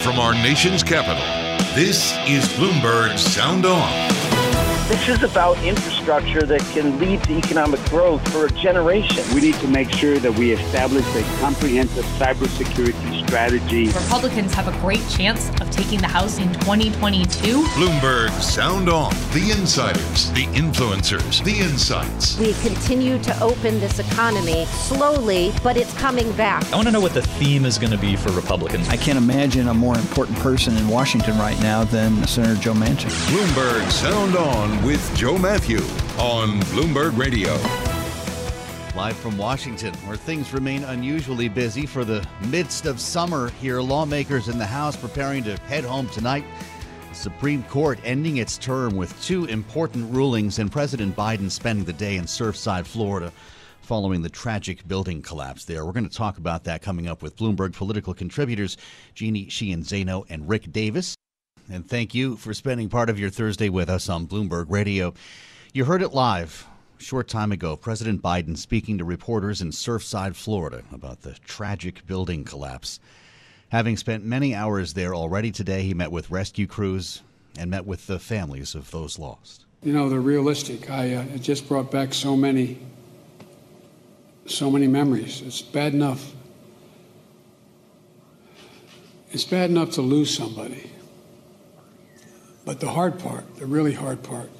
From our nation's capital, this is Bloomberg Sound On. This is about infrastructure that can lead to economic growth for a generation. We need to make sure that we establish a comprehensive cybersecurity strategy. Republicans have a great chance of taking the House in 2022. Bloomberg Sound On. The insiders, the influencers, the insights. We continue to open this economy slowly, but it's coming back. I want to know what the theme is going to be for Republicans. I can't imagine a more important person in Washington right now than Senator Joe Manchin. Bloomberg Sound On with Joe Matthew on Bloomberg Radio. Live from Washington, where things remain unusually busy for the midst of summer here, lawmakers in the House preparing to head home tonight. The Supreme Court ending its term with two important rulings, and President Biden spending the day in Surfside, Florida, following the tragic building collapse there. We're going to talk about that coming up with Bloomberg political contributors Jeannie Sheehan Zaino and Rick Davis. And thank you for spending part of your Thursday with us on Bloomberg Radio. You heard it live a short time ago. President Biden speaking to reporters in Surfside, Florida, about the tragic building collapse. Having spent many hours there already today, he met with rescue crews and met with the families of those lost. You know, they're realistic. I uh, it just brought back so many, so many memories. It's bad enough. It's bad enough to lose somebody. But the hard part, the really hard part,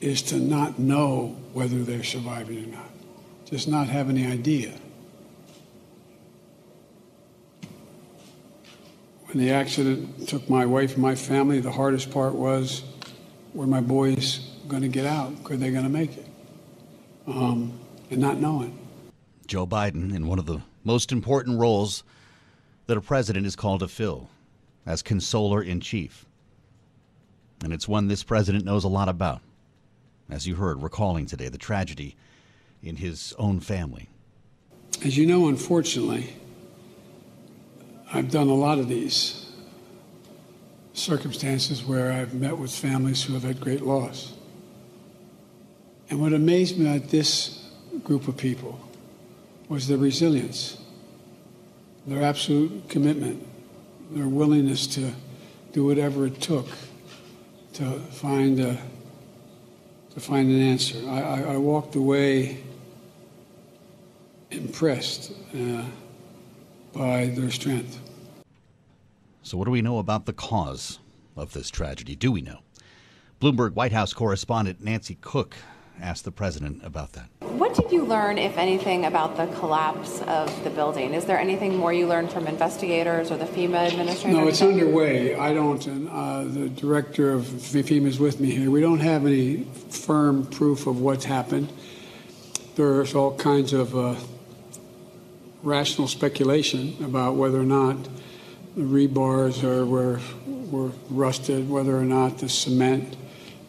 is to not know whether they're surviving or not. Just not have any idea. When the accident took my wife and my family, the hardest part was were my boys going to get out? Could they going to make it? Um, and not knowing. Joe Biden in one of the most important roles that a president is called to fill as consoler in chief. And it's one this president knows a lot about. As you heard, recalling today the tragedy in his own family. As you know, unfortunately, I've done a lot of these circumstances where I've met with families who have had great loss. And what amazed me at this group of people was their resilience, their absolute commitment, their willingness to do whatever it took to find a, to find an answer. I, I, I walked away impressed uh, by their strength. So, what do we know about the cause of this tragedy? Do we know? Bloomberg White House correspondent Nancy Cook asked the president about that. What did you learn, if anything, about the collapse of the building? Is there anything more you learned from investigators or the FEMA administrator? No, it's underway. I don't, and uh, the director of FEMA is with me here. We don't have any firm proof of what's happened. There's all kinds of uh, rational speculation about whether or not the rebars are, were, were rusted, whether or not the cement,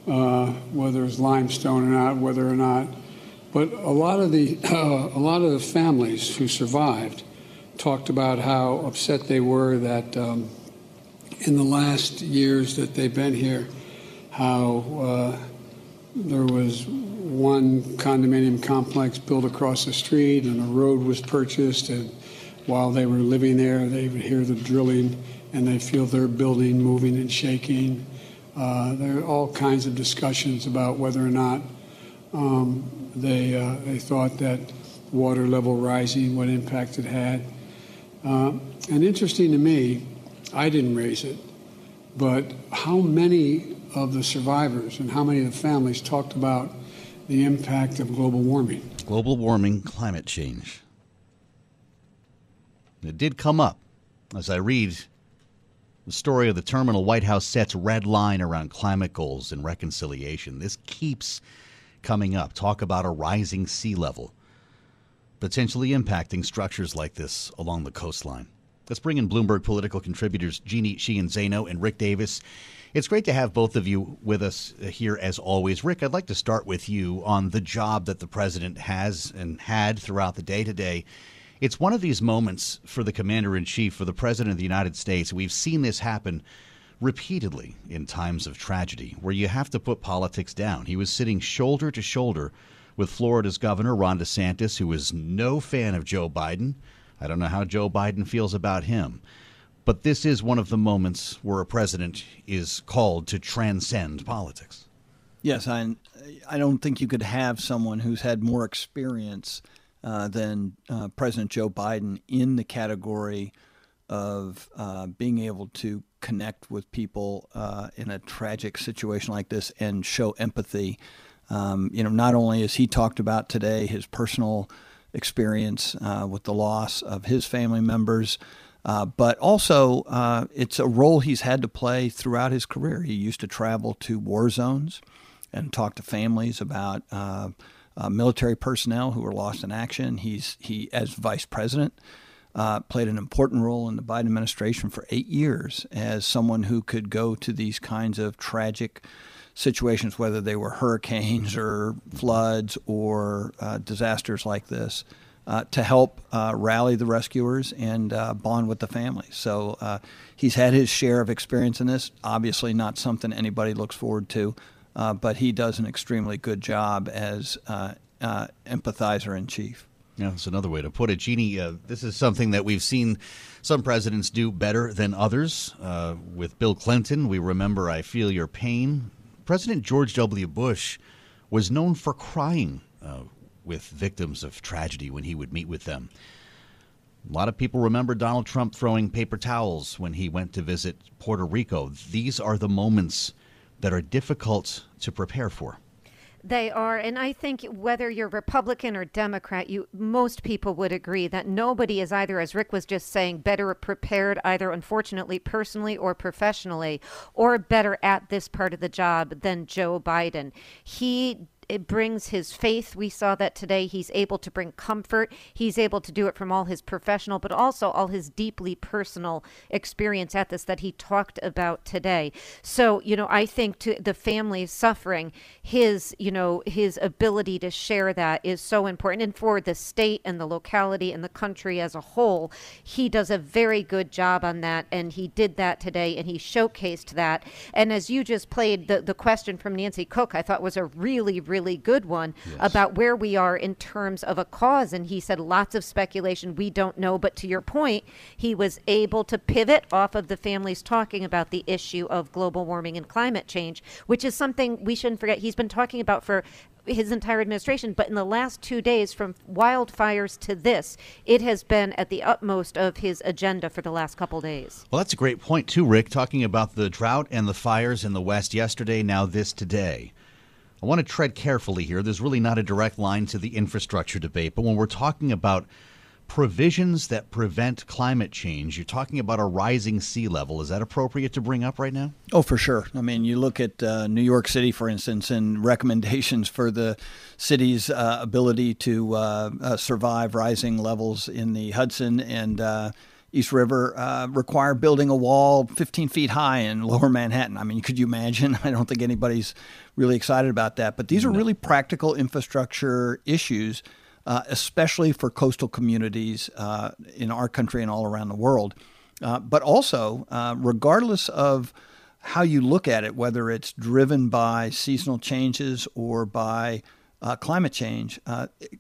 uh, whether it's limestone or not, whether or not. But a lot of the a lot of the families who survived talked about how upset they were that um, in the last years that they've been here, how uh, there was one condominium complex built across the street and a road was purchased and while they were living there they would hear the drilling and they feel their building moving and shaking uh, there are all kinds of discussions about whether or not um, they uh, they thought that water level rising what impact it had uh, and interesting to me I didn't raise it but how many of the survivors and how many of the families talked about the impact of global warming. Global warming, climate change. It did come up as I read the story of the terminal White House sets red line around climate goals and reconciliation. This keeps coming up. Talk about a rising sea level, potentially impacting structures like this along the coastline. Let's bring in Bloomberg political contributors Jeannie Sheehan Zaino and Rick Davis. It's great to have both of you with us here as always. Rick, I'd like to start with you on the job that the president has and had throughout the day today. It's one of these moments for the commander in chief, for the president of the United States. We've seen this happen repeatedly in times of tragedy where you have to put politics down. He was sitting shoulder to shoulder with Florida's governor, Ron DeSantis, who is no fan of Joe Biden I don't know how Joe Biden feels about him. But this is one of the moments where a president is called to transcend politics. Yes, I, I don't think you could have someone who's had more experience uh, than uh, President Joe Biden in the category of uh, being able to connect with people uh, in a tragic situation like this and show empathy. Um, you know, not only as he talked about today his personal experience uh, with the loss of his family members. Uh, but also, uh, it's a role he's had to play throughout his career. He used to travel to war zones and talk to families about uh, uh, military personnel who were lost in action. He's he, as vice president, uh, played an important role in the Biden administration for eight years as someone who could go to these kinds of tragic situations, whether they were hurricanes or floods or uh, disasters like this, uh, to help uh, rally the rescuers and uh, bond with the families. So uh, he's had his share of experience in this. Obviously, not something anybody looks forward to, uh, but he does an extremely good job as empathizer in chief. Yeah, that's another way to put it. Jeannie, uh, this is something that we've seen some presidents do better than others. Uh, with Bill Clinton, we remember I Feel Your Pain. President George W. Bush was known for crying uh, with victims of tragedy when he would meet with them. A lot of people remember Donald Trump throwing paper towels when he went to visit Puerto Rico. These are the moments that are difficult to prepare for. They are, and I think whether you're Republican or Democrat, you most people would agree that nobody is either, as Rick was just saying, better prepared, either unfortunately personally or professionally, or better at this part of the job than Joe Biden. He it brings his faith. We saw that today. He's able to bring comfort. He's able to do it from all his professional, but also all his deeply personal experience at this that he talked about today. So, you know, I think to the family suffering, his, you know, his ability to share that is so important. And for the state and the locality and the country as a whole, he does a very good job on that. And he did that today and he showcased that. And as you just played the, the question from Nancy Cook, I thought was a really, really really good one yes. about where we are in terms of a cause. And he said lots of speculation. We don't know. But to your point, he was able to pivot off of the families talking about the issue of global warming and climate change, which is something we shouldn't forget. He's been talking about for his entire administration, but in the last two days, from wildfires to this, it has been at the utmost of his agenda for the last couple days. Well, that's a great point, too, Rick, talking about the drought and the fires in the West yesterday, now this today. I want to tread carefully here. There's really not a direct line to the infrastructure debate, but when we're talking about provisions that prevent climate change, you're talking about a rising sea level. Is that appropriate to bring up right now? Oh, for sure. I mean, you look at uh, New York City, for instance, and recommendations for the city's uh, ability to uh, uh survive rising levels in the Hudson and uh, East River uh, require building a wall 15 feet high in lower Manhattan. I mean, could you imagine? I don't think anybody's really excited about that. But these are really practical infrastructure issues, uh, especially for coastal communities uh, in our country and all around the world. Uh, but also, uh, regardless of how you look at it, whether it's driven by seasonal changes or by uh, climate change,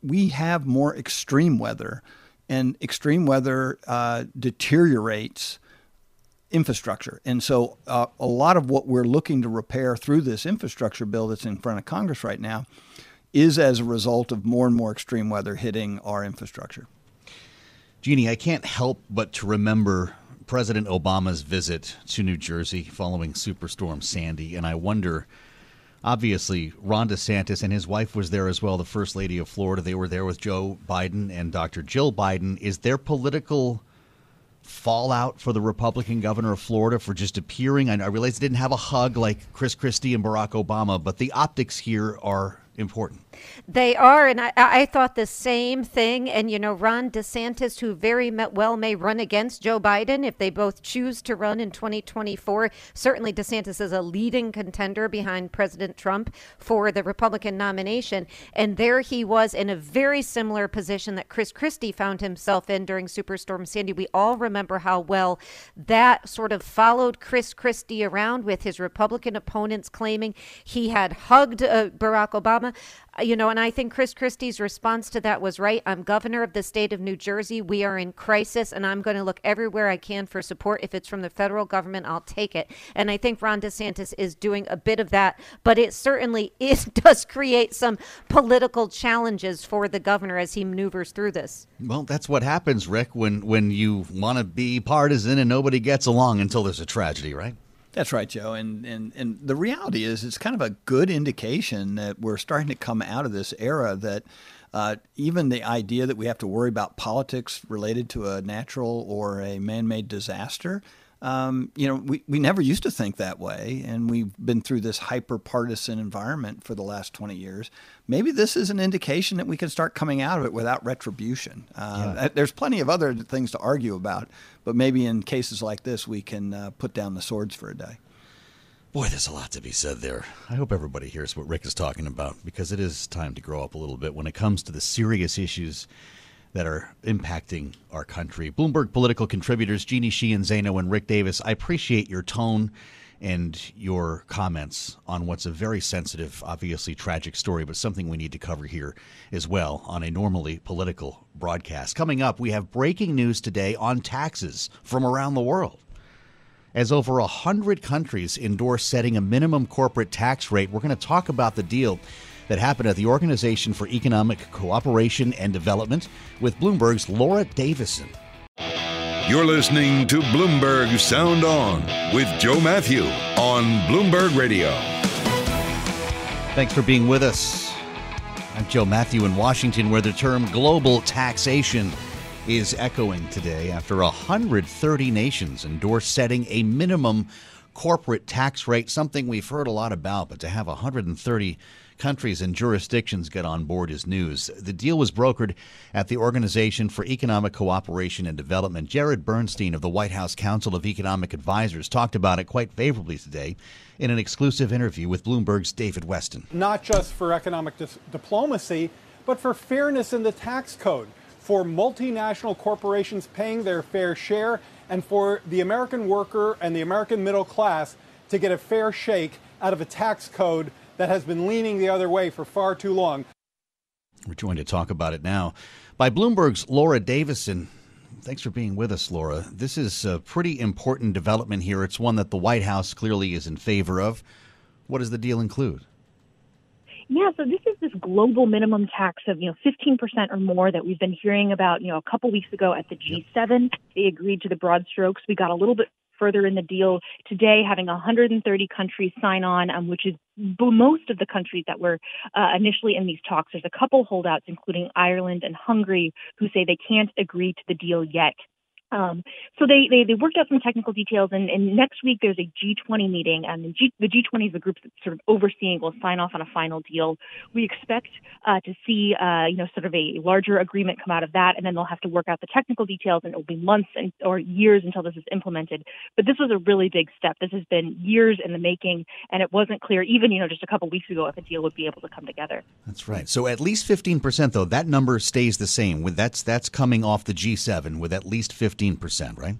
we have more extreme weather and extreme weather uh, deteriorates infrastructure. And so, uh, a lot of what we're looking to repair through this infrastructure bill that's in front of Congress right now is as a result of more and more extreme weather hitting our infrastructure. Jeannie, I can't help but to remember President Obama's visit to New Jersey following Superstorm Sandy, and I wonder obviously Ron DeSantis and his wife was there as well, the First Lady of Florida. They were there with Joe Biden and Dr. Jill Biden. Is there political fallout for the Republican governor of Florida for just appearing? I, realize they didn't have a hug like Chris Christie and Barack Obama, but the optics here are important. They are, and I, I thought the same thing. And you know, Ron DeSantis, who very well may run against Joe Biden if they both choose to run in 2024. Certainly, DeSantis is a leading contender behind President Trump for the Republican nomination, and there he was in a very similar position that Chris Christie found himself in during Superstorm Sandy. We all remember how well that sort of followed Chris Christie around with his Republican opponents claiming he had hugged uh, Barack Obama. Uh, you know, and I think Chris Christie's response to that was right. I'm governor of the state of New Jersey. We are in crisis, and I'm going to look everywhere I can for support. If it's from the federal government, I'll take it. And I think Ron DeSantis is doing a bit of that, but it certainly is, does create some political challenges for the governor as he maneuvers through this. Well, that's what happens, Rick, when, when you want to be partisan and nobody gets along until there's a tragedy, right? That's right, Joe. And, and and the reality is, it's kind of a good indication that we're starting to come out of this era that uh, even the idea that we have to worry about politics related to a natural or a man-made disaster um, you know, we, we never used to think that way, and we've been through this hyper partisan environment for the last 20 years. Maybe this is an indication that we can start coming out of it without retribution. Uh, yeah. There's plenty of other things to argue about, but maybe in cases like this, we can uh, put down the swords for a day. Boy, there's a lot to be said there. I hope everybody hears what Rick is talking about because it is time to grow up a little bit when it comes to the serious issues that are impacting our country. Bloomberg political contributors Jeannie Sheehan Zaino and Rick Davis, I appreciate your tone and your comments on what's a very sensitive, obviously tragic story, but something we need to cover here as well on a normally political broadcast. Coming up, we have breaking news today on taxes from around the world. As over a hundred countries endorse setting a minimum corporate tax rate, we're going to talk about the deal that happened at the Organization for Economic Cooperation and Development with Bloomberg's Laura Davison. You're listening to Bloomberg Sound On with Joe Matthew on Bloomberg Radio. Thanks for being with us. I'm Joe Matthew in Washington, where the term global taxation is echoing today after 130 nations endorse setting a minimum corporate tax rate, something we've heard a lot about, but to have 130 countries and jurisdictions get on board is news. The deal was brokered at the Organization for Economic Cooperation and Development. Jared Bernstein of the White House Council of Economic Advisors talked about it quite favorably today in an exclusive interview with Bloomberg's David Westin. Not just for economic dis- diplomacy, but for fairness in the tax code, for multinational corporations paying their fair share, and for the American worker and the American middle class to get a fair shake out of a tax code that has been leaning the other way for far too long. We're joined to talk about it now by Bloomberg's Laura Davison. Thanks for being with us, Laura. This is a pretty important development here. It's one that the White House clearly is in favor of. What does the deal include? Yeah, so this is this global minimum tax of, you know, 15% or more that we've been hearing about, you know, a couple weeks ago at the G7. They agreed to the broad strokes. We got a little bit further in the deal today, having 130 countries sign on, um, which is most of the countries that were uh, initially in these talks. There's a couple holdouts, including Ireland and Hungary, who say they can't agree to the deal yet. Um, so they, they, they worked out some technical details, and, and next week there's a G20 meeting, and the, G, the G20 is the group that's sort of overseeing will sign off on a final deal. We expect uh, to see uh, you know sort of a larger agreement come out of that, and then they'll have to work out the technical details, and it will be months and, or years until this is implemented. But this was a really big step. This has been years in the making, and it wasn't clear even you know just a couple weeks ago if a deal would be able to come together. That's right. So at least 15% though, that number stays the same. With that's that's coming off the G7 with at least 15 15%, right?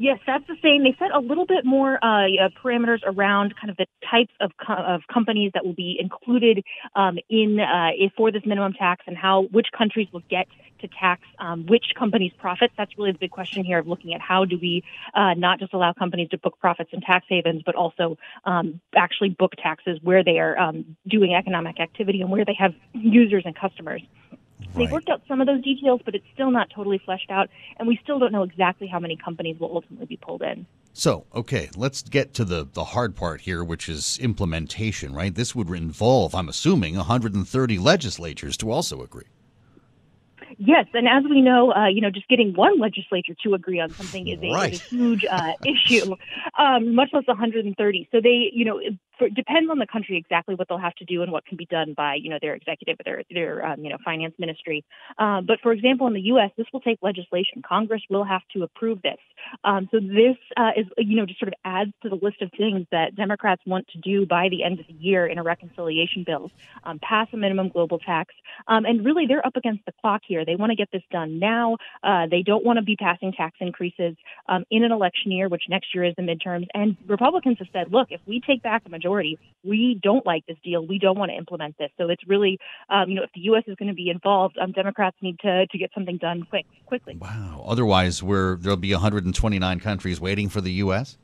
Yes, that's the same. They set a little bit more uh, parameters around kind of the types of, co- of companies that will be included um, in uh, for this minimum tax and how which countries will get to tax um, which companies' profits. That's really the big question here of looking at how do we uh, not just allow companies to book profits in tax havens, but also um, actually book taxes where they are um, doing economic activity and where they have users and customers. Right. They've worked out some of those details, but it's still not totally fleshed out, and we still don't know exactly how many companies will ultimately be pulled in. So, okay, let's get to the, the hard part here, which is implementation, right? This would involve, I'm assuming, 130 legislatures to also agree. Yes, and as we know, uh, you know, just getting one legislature to agree on something is a, right. is a huge uh, issue, um, much less 130. So they, you know, it depends on the country exactly what they'll have to do and what can be done by you know their executive or their their um, you know finance ministry. Um, but for example, in the U.S., this will take legislation. Congress will have to approve this. Um, so this uh, is you know just sort of adds to the list of things that Democrats want to do by the end of the year in a reconciliation bill. Um, pass a minimum global tax, um, and really they're up against the clock here. They want to get this done now. Uh, they don't want to be passing tax increases um, in an election year, which next year is the midterms. And Republicans have said, look, if we take back a majority, we don't like this deal. We don't want to implement this. So it's really, um, you know, if the U.S. is going to be involved, um, Democrats need to, to get something done quick, quickly. Wow. Otherwise, we're, there'll be 129 countries waiting for the U.S.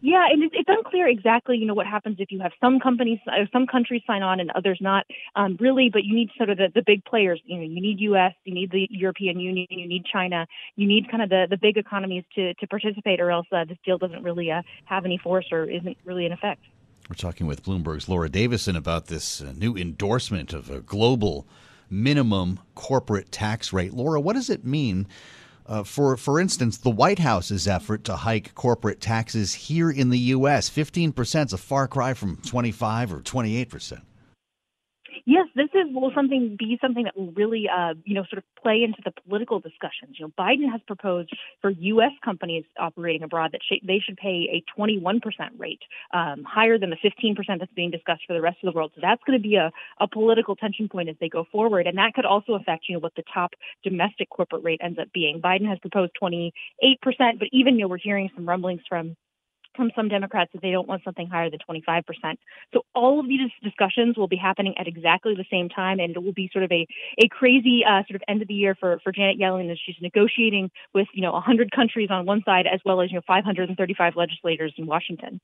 Yeah, and it's, it's unclear exactly, you know, what happens if you have some companies, uh, some countries sign on and others not. Um, really, but you need sort of the, the big players. You know, you need U.S., you need the European Union, you need China, you need kind of the, the big economies to to participate, or else uh, this deal doesn't really uh, have any force or isn't really in effect. We're talking with Bloomberg's Laura Davison about this uh, new endorsement of a global minimum corporate tax rate. Laura, what does it mean? Uh, for for instance, the White House's effort to hike corporate taxes here in the U.S. Fifteen percent is a far cry from twenty five or twenty eight percent. Yes, this is will something be something that will really, uh, you know, sort of play into the political discussions. You know, Biden has proposed for U.S. companies operating abroad that sh- they should pay a 21% rate, um, higher than the 15% that's being discussed for the rest of the world. So that's going to be a, a political tension point as they go forward, and that could also affect, you know, what the top domestic corporate rate ends up being. Biden has proposed 28%, but even you know, we're hearing some rumblings from from some Democrats that they don't want something higher than 25%. So all of these discussions will be happening at exactly the same time, and it will be sort of a, a crazy uh, sort of end of the year for, for Janet Yellen as she's negotiating with, you know, 100 countries on one side as well as, you know, 535 legislators in Washington.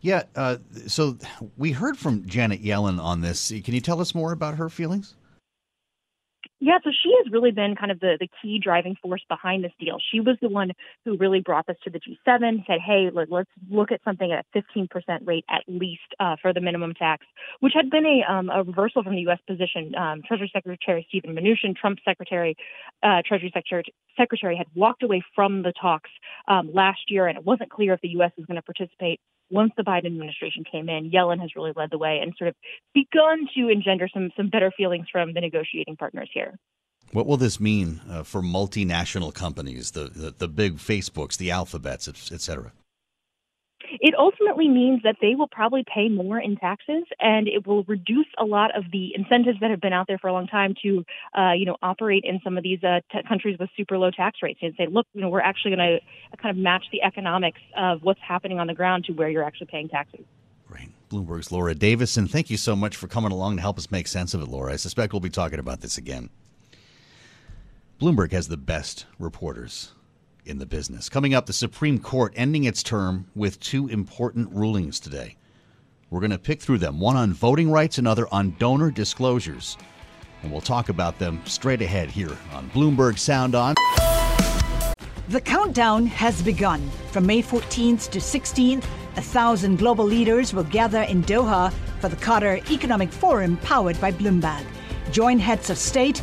Yeah, uh, so we heard from Janet Yellen on this. Can you tell us more about her feelings? Yeah, so she has really been kind of the, the key driving force behind this deal. She was the one who really brought this to the G7, said, hey, let, us look at something at a 15% rate at least uh, for the minimum tax, which had been a, um, a reversal from the U.S. position. Um, Treasury Secretary Stephen Mnuchin, Trump's Secretary, uh, Treasury Secretary, Secretary, had walked away from the talks um, last year, and it wasn't clear if the U.S. was going to participate once the Biden administration came in, Yellen has really led the way and sort of begun to engender some some better feelings from the negotiating partners here. What will this mean uh, for multinational companies, the, the, the big Facebooks, the Alphabets, et cetera? It ultimately means that they will probably pay more in taxes, and it will reduce a lot of the incentives that have been out there for a long time to, uh, you know, operate in some of these uh, t- countries with super low tax rates and say, look, you know, we're actually going to kind of match the economics of what's happening on the ground to where you're actually paying taxes. Great. Bloomberg's Laura Davison. Thank you so much for coming along to help us make sense of it, Laura. I suspect we'll be talking about this again. Bloomberg has the best reporters in the business. Coming up, the Supreme Court ending its term with two important rulings today. We're going to pick through them one on voting rights, another on donor disclosures. And we'll talk about them straight ahead here on Bloomberg Sound On. The countdown has begun. From May 14th to 16th, a thousand global leaders will gather in Doha for the Qatar Economic Forum powered by Bloomberg. Join heads of state,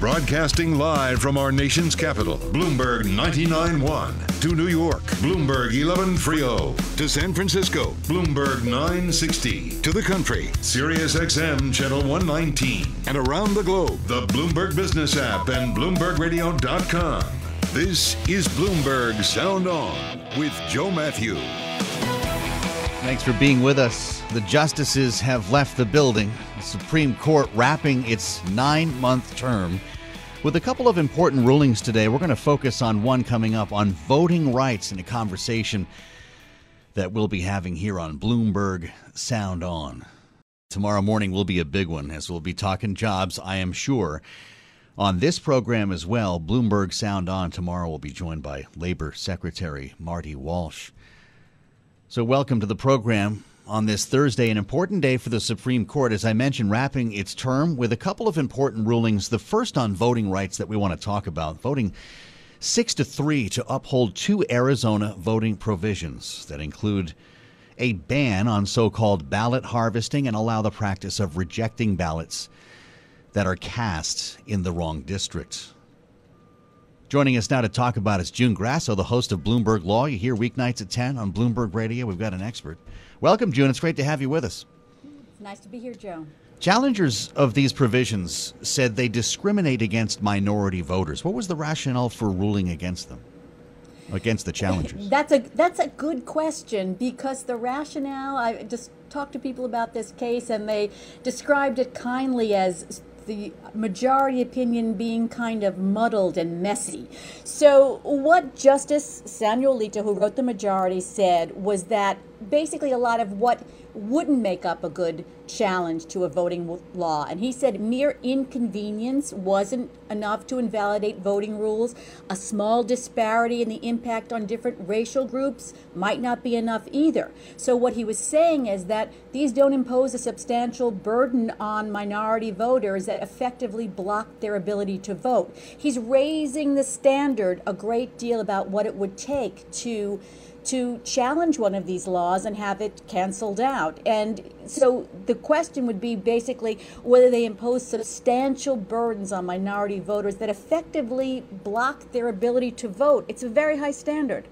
Broadcasting live from our nation's capital, Bloomberg 99.1. To New York, Bloomberg 11.30. To San Francisco, Bloomberg 960. To the country, Sirius XM Channel 119. And around the globe, the Bloomberg Business app and BloombergRadio.com. This is Bloomberg Sound On with Joe Matthew. Thanks for being with us. The justices have left the building. The Supreme Court wrapping its nine month term. With a couple of important rulings today, we're going to focus on one coming up on voting rights in a conversation that we'll be having here on Bloomberg Sound On. Tomorrow morning will be a big one as we'll be talking jobs, I am sure. On this program as well, Bloomberg Sound On tomorrow will be joined by Labor Secretary Marty Walsh. So, welcome to the program on this Thursday, an important day for the Supreme Court, as I mentioned, wrapping its term with a couple of important rulings. The first on voting rights that we want to talk about. Voting six to three to uphold two Arizona voting provisions that include a ban on so called ballot harvesting and allow the practice of rejecting ballots that are cast in the wrong district. Joining us now to talk about is June Grasso, the host of Bloomberg Law. You hear weeknights at 10 on Bloomberg Radio. We've got an expert. Welcome, June. It's great to have you with us. It's nice to be here, Joe. Challengers of these provisions said they discriminate against minority voters. What was the rationale for ruling against them? Against the challengers? That's a that's a good question because the rationale I just talked to people about this case and they described it kindly as the majority opinion being kind of muddled and messy. So, what Justice Samuel Alito, who wrote the majority, said was that basically a lot of what wouldn't make up a good challenge to a voting law. And he said mere inconvenience wasn't enough to invalidate voting rules. A small disparity in the impact on different racial groups might not be enough either. So, what he was saying is that these don't impose a substantial burden on minority voters that effectively block their ability to vote. He's raising the standard a great deal about what it would take to to challenge one of these laws and have it canceled out. And so the question would be basically whether they impose substantial burdens on minority voters that effectively block their ability to vote. It's a very high standard.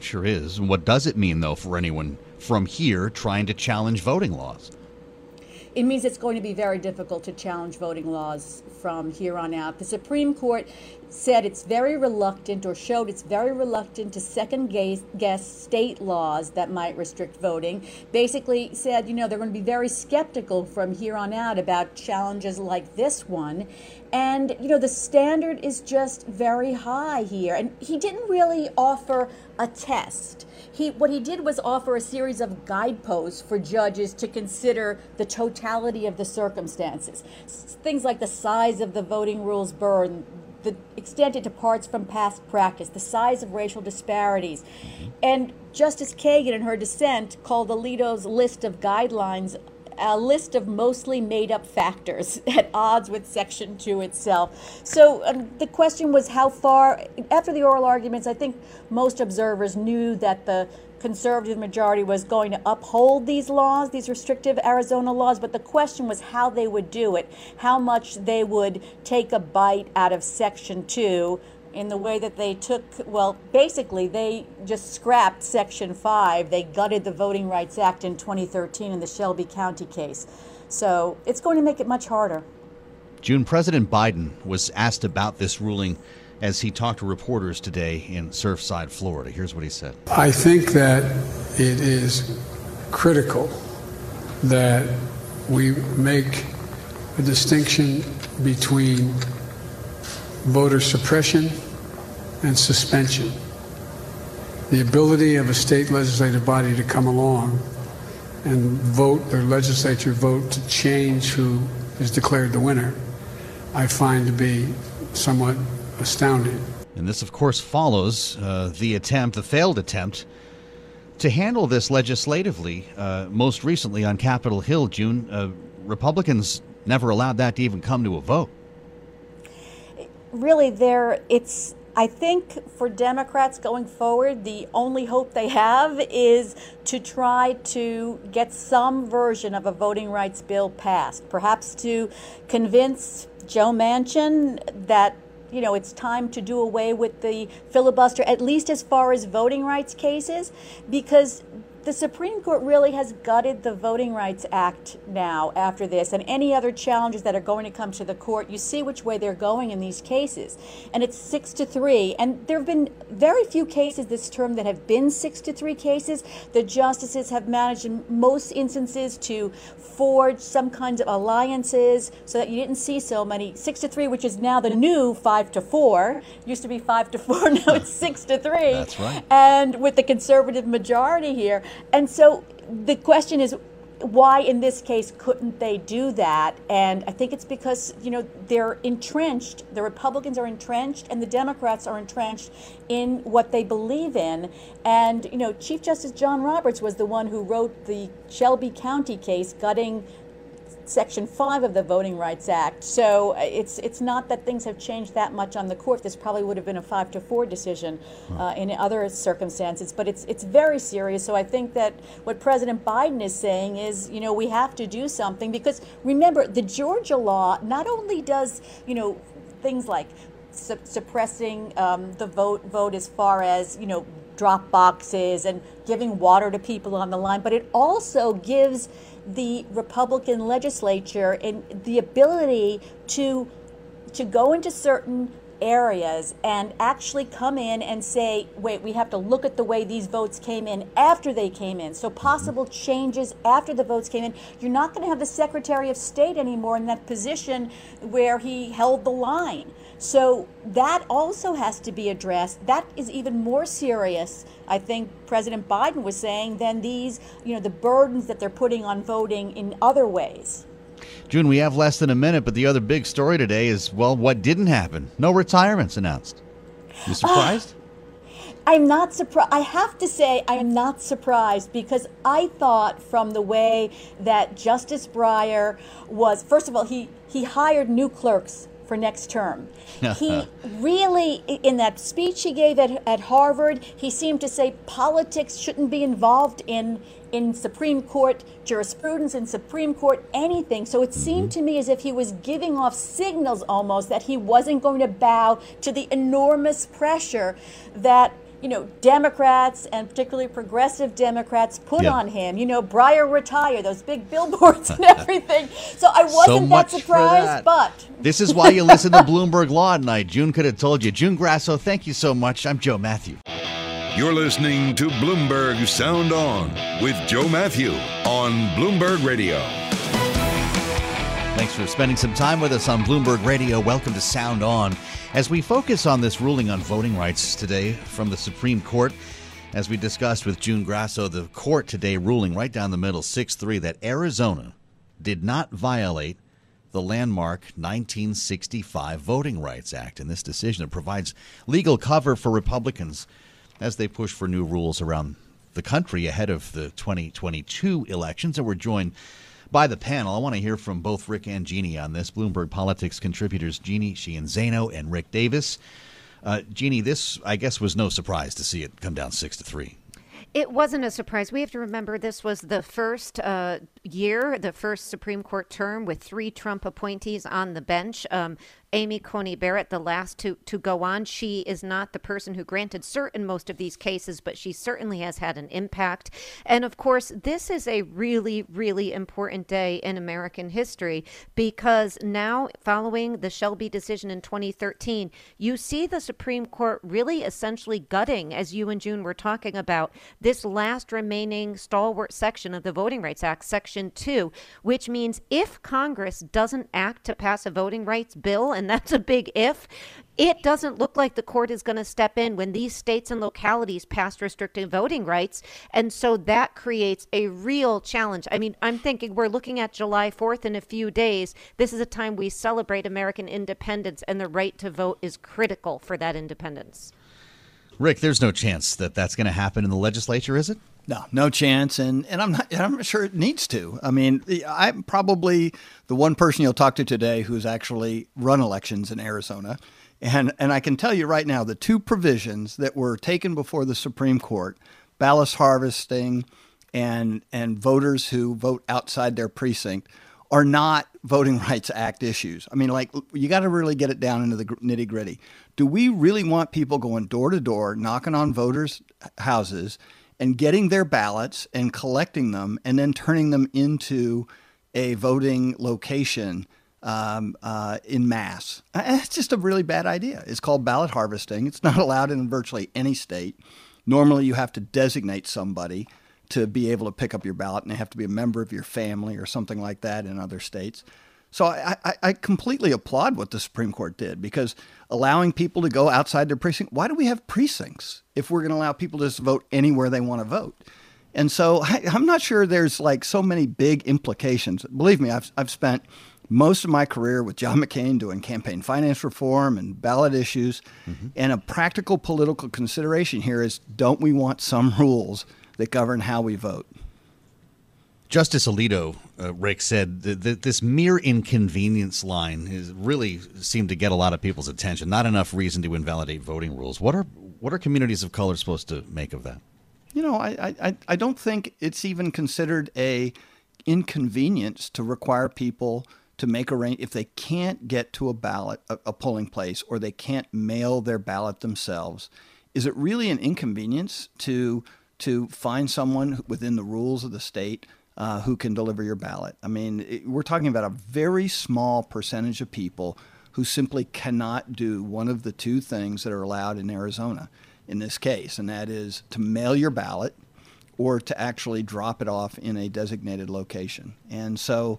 Sure is. What does it mean, though, for anyone from here trying to challenge voting laws? It means it's going to be very difficult to challenge voting laws from here on out. The Supreme Court said it's very reluctant or showed it's very reluctant to second guess state laws that might restrict voting. Basically said, you know, they're going to be very skeptical from here on out about challenges like this one. And, you know, the standard is just very high here. And he didn't really offer a test. He, what he did was offer a series of guideposts for judges to consider the totality of the circumstances. Things like the size of the voting rules burden, the extent it departs from past practice, the size of racial disparities. Mm-hmm. And Justice Kagan, in her dissent, called Alito's list of guidelines a list of mostly made up factors at odds with Section 2 itself. So um, the question was how far, after the oral arguments, I think most observers knew that the conservative majority was going to uphold these laws, these restrictive Arizona laws, but the question was how they would do it, how much they would take a bite out of Section 2 in the way that they took, well, basically, they just scrapped Section 5. They gutted the Voting Rights Act in 2013 in the Shelby County case. So it's going to make it much harder. June, President Biden was asked about this ruling as he talked to reporters today in Surfside, Florida. Here's what he said I think that it is critical that we make a distinction between voter suppression and suspension. The ability of a state legislative body to come along and vote, their legislature vote to change who is declared the winner, I find to be somewhat astounding. And this, of course, follows uh, the attempt, the failed attempt, to handle this legislatively. Uh, most recently on Capitol Hill, June, uh, Republicans never allowed that to even come to a vote. Really, there it's. I think for Democrats going forward, the only hope they have is to try to get some version of a voting rights bill passed. Perhaps to convince Joe Manchin that you know, it's time to do away with the filibuster, at least as far as voting rights cases, because the Supreme Court really has gutted the Voting Rights Act now after this, and any other challenges that are going to come to the court. You see which way they're going in these cases, and it's six to three. And there have been very few cases this term that have been six to three cases. The justices have managed, in most instances, to forge some kinds of alliances so that you didn't see so many six to three, which is now the new five to four. Used to be five to four, now it's six to three. That's right. And with the conservative majority here. And so the question is, why in this case couldn't they do that? And I think it's because, you know, they're entrenched, the Republicans are entrenched and the Democrats are entrenched in what they believe in. And, you know, Chief Justice John Roberts was the one who wrote the Shelby County case gutting Section 5 of the Voting Rights Act. So uh, it's it's not that things have changed that much on the court. This probably would have been a 5 to 4 decision uh, in other circumstances, but it's it's very serious. So I think that what President Biden is saying is, you know, we have to do something because remember, the Georgia law not only does, you know, things like su- suppressing um, the vote vote as far as, you know, drop boxes and giving water to people on the line, but it also gives the Republican legislature and the ability to to go into certain areas and actually come in and say, wait, we have to look at the way these votes came in after they came in. So possible changes after the votes came in. You're not going to have the Secretary of State anymore in that position where he held the line. So that also has to be addressed. That is even more serious, I think President Biden was saying, than these, you know, the burdens that they're putting on voting in other ways. June, we have less than a minute, but the other big story today is well, what didn't happen? No retirements announced. You ah, surprised? I'm not surprised. I have to say, I am not surprised because I thought from the way that Justice Breyer was, first of all, he, he hired new clerks for next term. he really, in that speech he gave at, at Harvard, he seemed to say politics shouldn't be involved in in Supreme Court jurisprudence, in Supreme Court anything. So it seemed mm-hmm. to me as if he was giving off signals almost that he wasn't going to bow to the enormous pressure that you know, Democrats and particularly progressive Democrats put on him. You know, Breyer retire, those big billboards and everything. So I wasn't that surprised, that. but This is why you listen to Bloomberg Law at night. June could have told you. June Grasso, thank you so much. I'm Joe Matthew. You're listening to Bloomberg Sound On with Joe Matthew on Bloomberg Radio. Thanks for spending some time with us on Bloomberg Radio. Welcome to Sound On. As we focus on this ruling on voting rights today from the Supreme Court, as we discussed with June Grasso, the court today ruling right down the middle, 6 3, that Arizona did not violate the landmark 1965 Voting Rights Act. In this decision, it provides legal cover for Republicans as they push for new rules around the country ahead of the 2022 elections. And we're joined by the panel. I want to hear from both Rick and Jeannie on this. Bloomberg Politics contributors Jeannie Sheehan-Zaino and Rick Davis. Uh, Jeannie, this I guess was no surprise to see it come down six to three. It wasn't a surprise. We have to remember this was the first uh, year, the first Supreme Court term with three Trump appointees on the bench. Um, Amy Coney Barrett, the last to, to go on. She is not the person who granted cert in most of these cases, but she certainly has had an impact. And of course, this is a really, really important day in American history because now, following the Shelby decision in 2013, you see the Supreme Court really essentially gutting, as you and June were talking about, this last remaining stalwart section of the Voting Rights Act, Section 2, which means if Congress doesn't act to pass a voting rights bill, and that's a big if, it doesn't look like the court is going to step in when these states and localities pass restricting voting rights. And so that creates a real challenge. I mean, I'm thinking we're looking at July 4th in a few days. This is a time we celebrate American independence, and the right to vote is critical for that independence. Rick, there's no chance that that's going to happen in the legislature, is it? No, no chance, and and I'm not. I'm not sure it needs to. I mean, I'm probably the one person you'll talk to today who's actually run elections in Arizona, and and I can tell you right now the two provisions that were taken before the Supreme Court, ballot harvesting, and and voters who vote outside their precinct, are not Voting Rights Act issues. I mean, like you got to really get it down into the nitty gritty. Do we really want people going door to door, knocking on voters' houses? And getting their ballots and collecting them and then turning them into a voting location um, uh, in mass. Uh, It's just a really bad idea. It's called ballot harvesting. It's not allowed in virtually any state. Normally, you have to designate somebody to be able to pick up your ballot, and they have to be a member of your family or something like that in other states. So I, I, I completely applaud what the Supreme Court did because allowing people to go outside their precinct. Why do we have precincts if we're going to allow people to just vote anywhere they want to vote? And so I, I'm not sure there's like so many big implications. Believe me, I've, I've spent most of my career with John McCain doing campaign finance reform and ballot issues. Mm-hmm. And a practical political consideration here is don't we want some rules that govern how we vote? Justice Alito uh, Rick said that, that this mere inconvenience line is really seemed to get a lot of people's attention. Not enough reason to invalidate voting rules. What are what are communities of color supposed to make of that? You know, I I, I don't think it's even considered a inconvenience to require people to make arrange if they can't get to a ballot a, a polling place or they can't mail their ballot themselves. Is it really an inconvenience to to find someone within the rules of the state uh, who can deliver your ballot. I mean, it, we're talking about a very small percentage of people who simply cannot do one of the two things that are allowed in Arizona in this case, and that is to mail your ballot or to actually drop it off in a designated location. And so,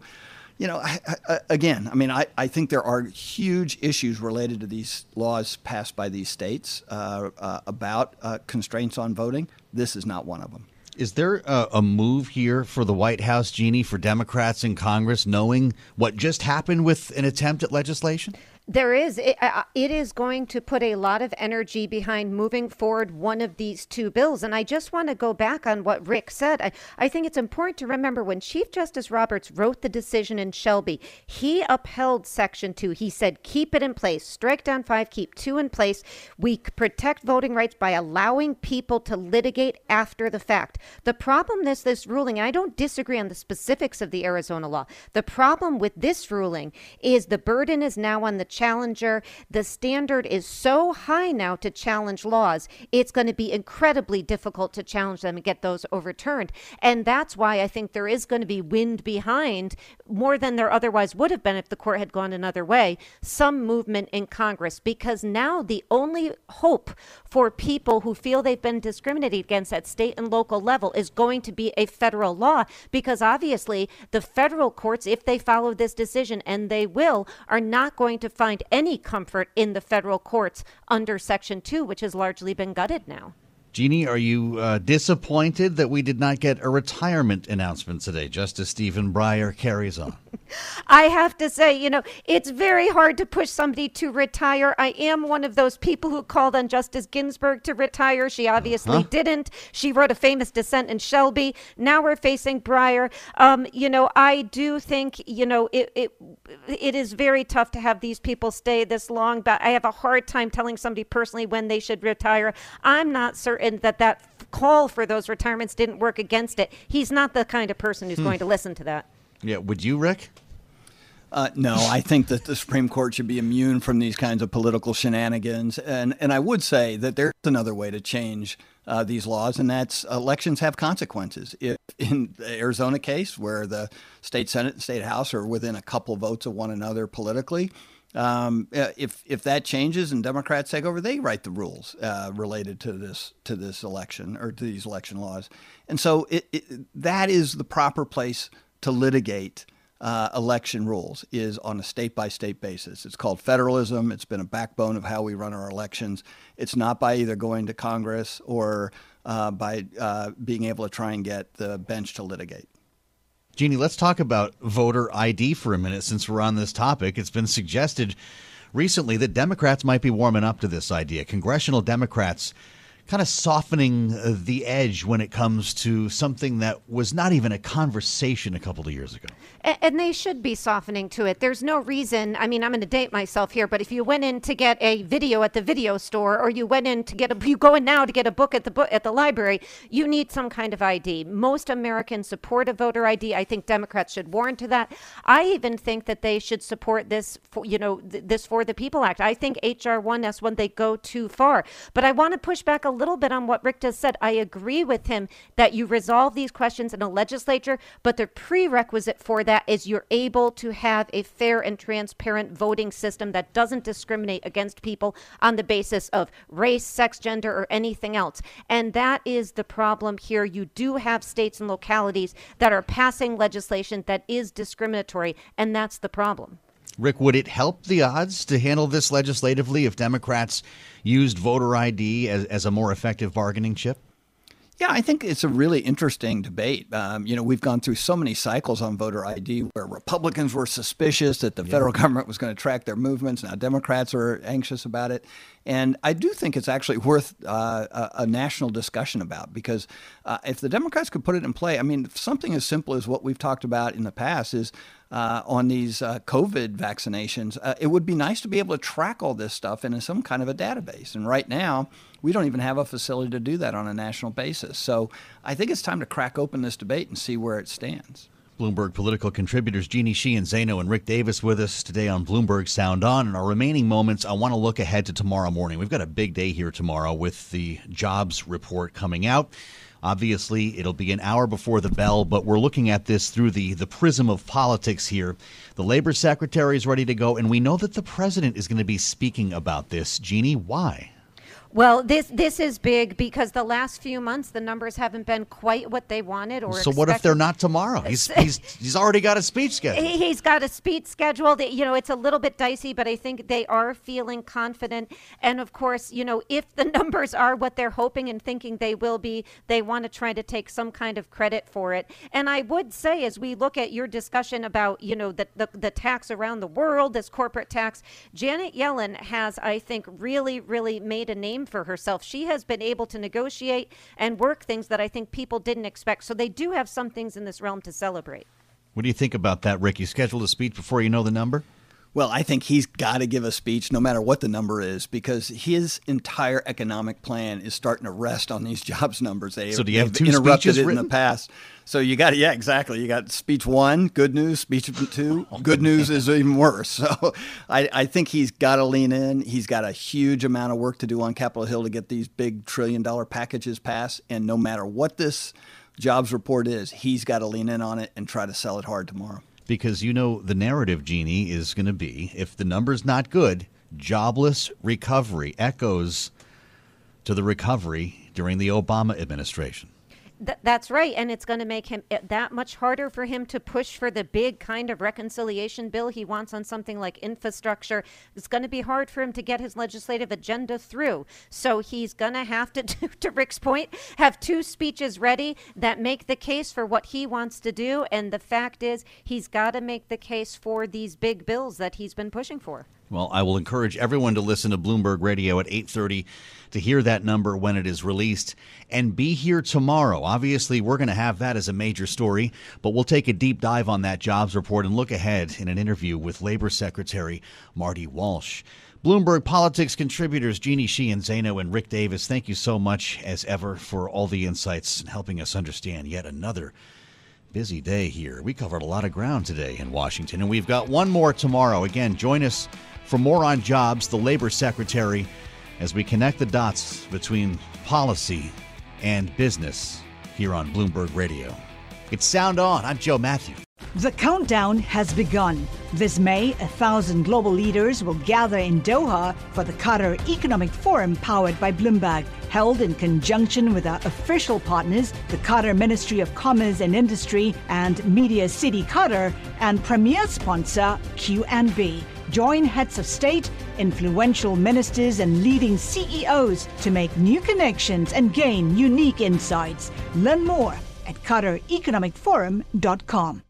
you know, I, I, again, I mean, I, I think there are huge issues related to these laws passed by these states uh, uh, about uh, constraints on voting. This is not one of them. Is there a, a, move here for the White House, Jeannie, for Democrats in Congress, knowing what just happened with an attempt at legislation? There is. It, uh, it is going to put a lot of energy behind moving forward one of these two bills. And I just want to go back on what Rick said. I, I think it's important to remember when Chief Justice Roberts wrote the decision in Shelby, he upheld Section 2. He said, keep it in place, strike down five, keep two in place. We protect voting rights by allowing people to litigate after the fact. The problem is this ruling, I don't disagree on the specifics of the Arizona law. The problem with this ruling is the burden is now on the challenger. The standard is so high now to challenge laws, it's going to be incredibly difficult to challenge them and get those overturned. And that's why I think there is going to be wind behind more than there otherwise would have been if the court had gone another way, some movement in Congress, because now the only hope for people who feel they've been discriminated against at state and local level is going to be a federal law, because obviously the federal courts, if they follow this decision, and they will, are not going to find any comfort in the federal courts under Section 2, which has largely been gutted now. Jeannie, are you uh, disappointed that we did not get a retirement announcement today, just as Stephen Breyer carries on? I have to say, you know, it's very hard to push somebody to retire. I am one of those people who called on Justice Ginsburg to retire. She obviously uh-huh. didn't. She wrote a famous dissent in Shelby. Now we're facing Breyer. Um, you know, I do think, you know, it, it it is very tough to have these people stay this long, but I have a hard time telling somebody personally when they should retire. I'm not certain that that call for those retirements didn't work against it. He's not the kind of person who's hmm. going to listen to that. Yeah, would you, Rick? Uh, no, I think that the Supreme Court should be immune from these kinds of political shenanigans. And, and I would say that there's another way to change uh, these laws, and that's elections have consequences. If in the Arizona case, where the state Senate and state House are within a couple votes of one another politically, um, uh, if if that changes and Democrats take over, they write the rules uh, related to this to this election or to these election laws, and so it, it, that is the proper place to litigate uh, election rules is on a state by state basis. It's called federalism. It's been a backbone of how we run our elections. It's not by either going to Congress or uh, by uh, being able to try and get the bench to litigate. Jeannie, let's talk about voter ID for a minute since we're on this topic. It's been suggested recently that Democrats might be warming up to this idea. Congressional Democrats kind of softening uh, the edge when it comes to something that was not even a conversation a couple of years ago. And they should be softening to it. There's no reason. I mean, I'm going to date myself here, but if you went in to get a video at the video store, or you went in to get a, you go in now to get a book at the book at the library, you need some kind of ID. Most Americans support a voter ID. I think Democrats should warrant to that. I even think that they should support this, for, you know, th- this for the People Act. I think HR one S one they go too far, but I want to push back a little bit on what Rick just said. I agree with him that you resolve these questions in a legislature, but the prerequisite for that is you're able to have a fair and transparent voting system that doesn't discriminate against people on the basis of race, sex, gender, or anything else. And that is the problem here. You do have states and localities that are passing legislation that is discriminatory, and that's the problem. Rick, would it help the odds to handle this legislatively if Democrats used voter ID as, as a more effective bargaining chip? Yeah, I think it's a really interesting debate. Um, you know, we've gone through so many cycles on voter ID where Republicans were suspicious that the yeah. federal government was going to track their movements. Now Democrats are anxious about it. And I do think it's actually worth uh, a, a, national discussion about because uh, if the Democrats could put it in play, I mean, something as simple as what we've talked about in the past is uh, on these uh, COVID vaccinations, uh, it would be nice to be able to track all this stuff in some kind of a database. And right now, we don't even have a facility to do that on a national basis. So I think it's time to crack open this debate and see where it stands. Bloomberg political contributors Jeannie Sheehan Zaino, and Rick Davis with us today on Bloomberg Sound On. In our remaining moments, I want to look ahead to tomorrow morning. We've got a big day here tomorrow with the jobs report coming out. Obviously, it'll be an hour before the bell, but we're looking at this through the, the prism of politics here. The labor secretary is ready to go, and we know that the president is going to be speaking about this. Jeannie, why? Well, this this is big because the last few months the numbers haven't been quite what they wanted or. So expected. what if they're not tomorrow? He's he's he's already got a speech schedule. He's got a speech scheduled. You know, it's a little bit dicey, but I think they are feeling confident. And of course, you know, if the numbers are what they're hoping and thinking they will be, they want to try to take some kind of credit for it. And I would say, as we look at your discussion about you know the the, the tax around the world, this corporate tax, Janet Yellen has, I think, really really made a name for herself. She has been able to negotiate and work things that I think people didn't expect. So they do have some things in this realm to celebrate. What do you think about that, Rick? You scheduled a speech before you know the number? Well, I think he's got to give a speech no matter what the number is because his entire economic plan is starting to rest on these jobs numbers. They, so do you have two interrupted it written? in the past. So you got yeah, exactly. You got speech one, good news. Speech two, oh, good news is even worse. So I, I think he's got to lean in. He's got a huge amount of work to do on Capitol Hill to get these big trillion dollar packages passed. And no matter what this jobs report is, he's got to lean in on it and try to sell it hard tomorrow because you know the narrative, Jeannie, is going to be if the number's not good, jobless recovery echoes to the recovery during the Obama administration. Th- that's right. And it's going to make him that much harder for him to push for the big kind of reconciliation bill he wants on something like infrastructure. It's going to be hard for him to get his legislative agenda through. So he's going to have to, to Rick's point, have two speeches ready that make the case for what he wants to do. And the fact is, he's got to make the case for these big bills that he's been pushing for. Well, I will encourage everyone to listen to Bloomberg Radio at 8:30 to hear that number when it is released and be here tomorrow. Obviously, we're going to have that as a major story, but we'll take a deep dive on that jobs report and look ahead in an interview with Labor Secretary Marty Walsh. Bloomberg Politics contributors Jeannie Sheehan Zaino and Rick Davis, thank you so much as ever for all the insights and helping us understand yet another busy day here. We covered a lot of ground today in Washington, and we've got one more tomorrow. Again, join us for more on jobs, the Labor Secretary, as we connect the dots between policy and business here on Bloomberg Radio. It's Sound On. I'm Joe Matthew. The countdown has begun. This May, a thousand global leaders will gather in Doha for the Qatar Economic Forum powered by Bloomberg, held in conjunction with our official partners, the Qatar Ministry of Commerce and Industry and Media City Qatar, and premier sponsor QNB. Join heads of state, influential ministers, and leading CEOs to make new connections and gain unique insights. Learn more at QatarEconomicForum.com.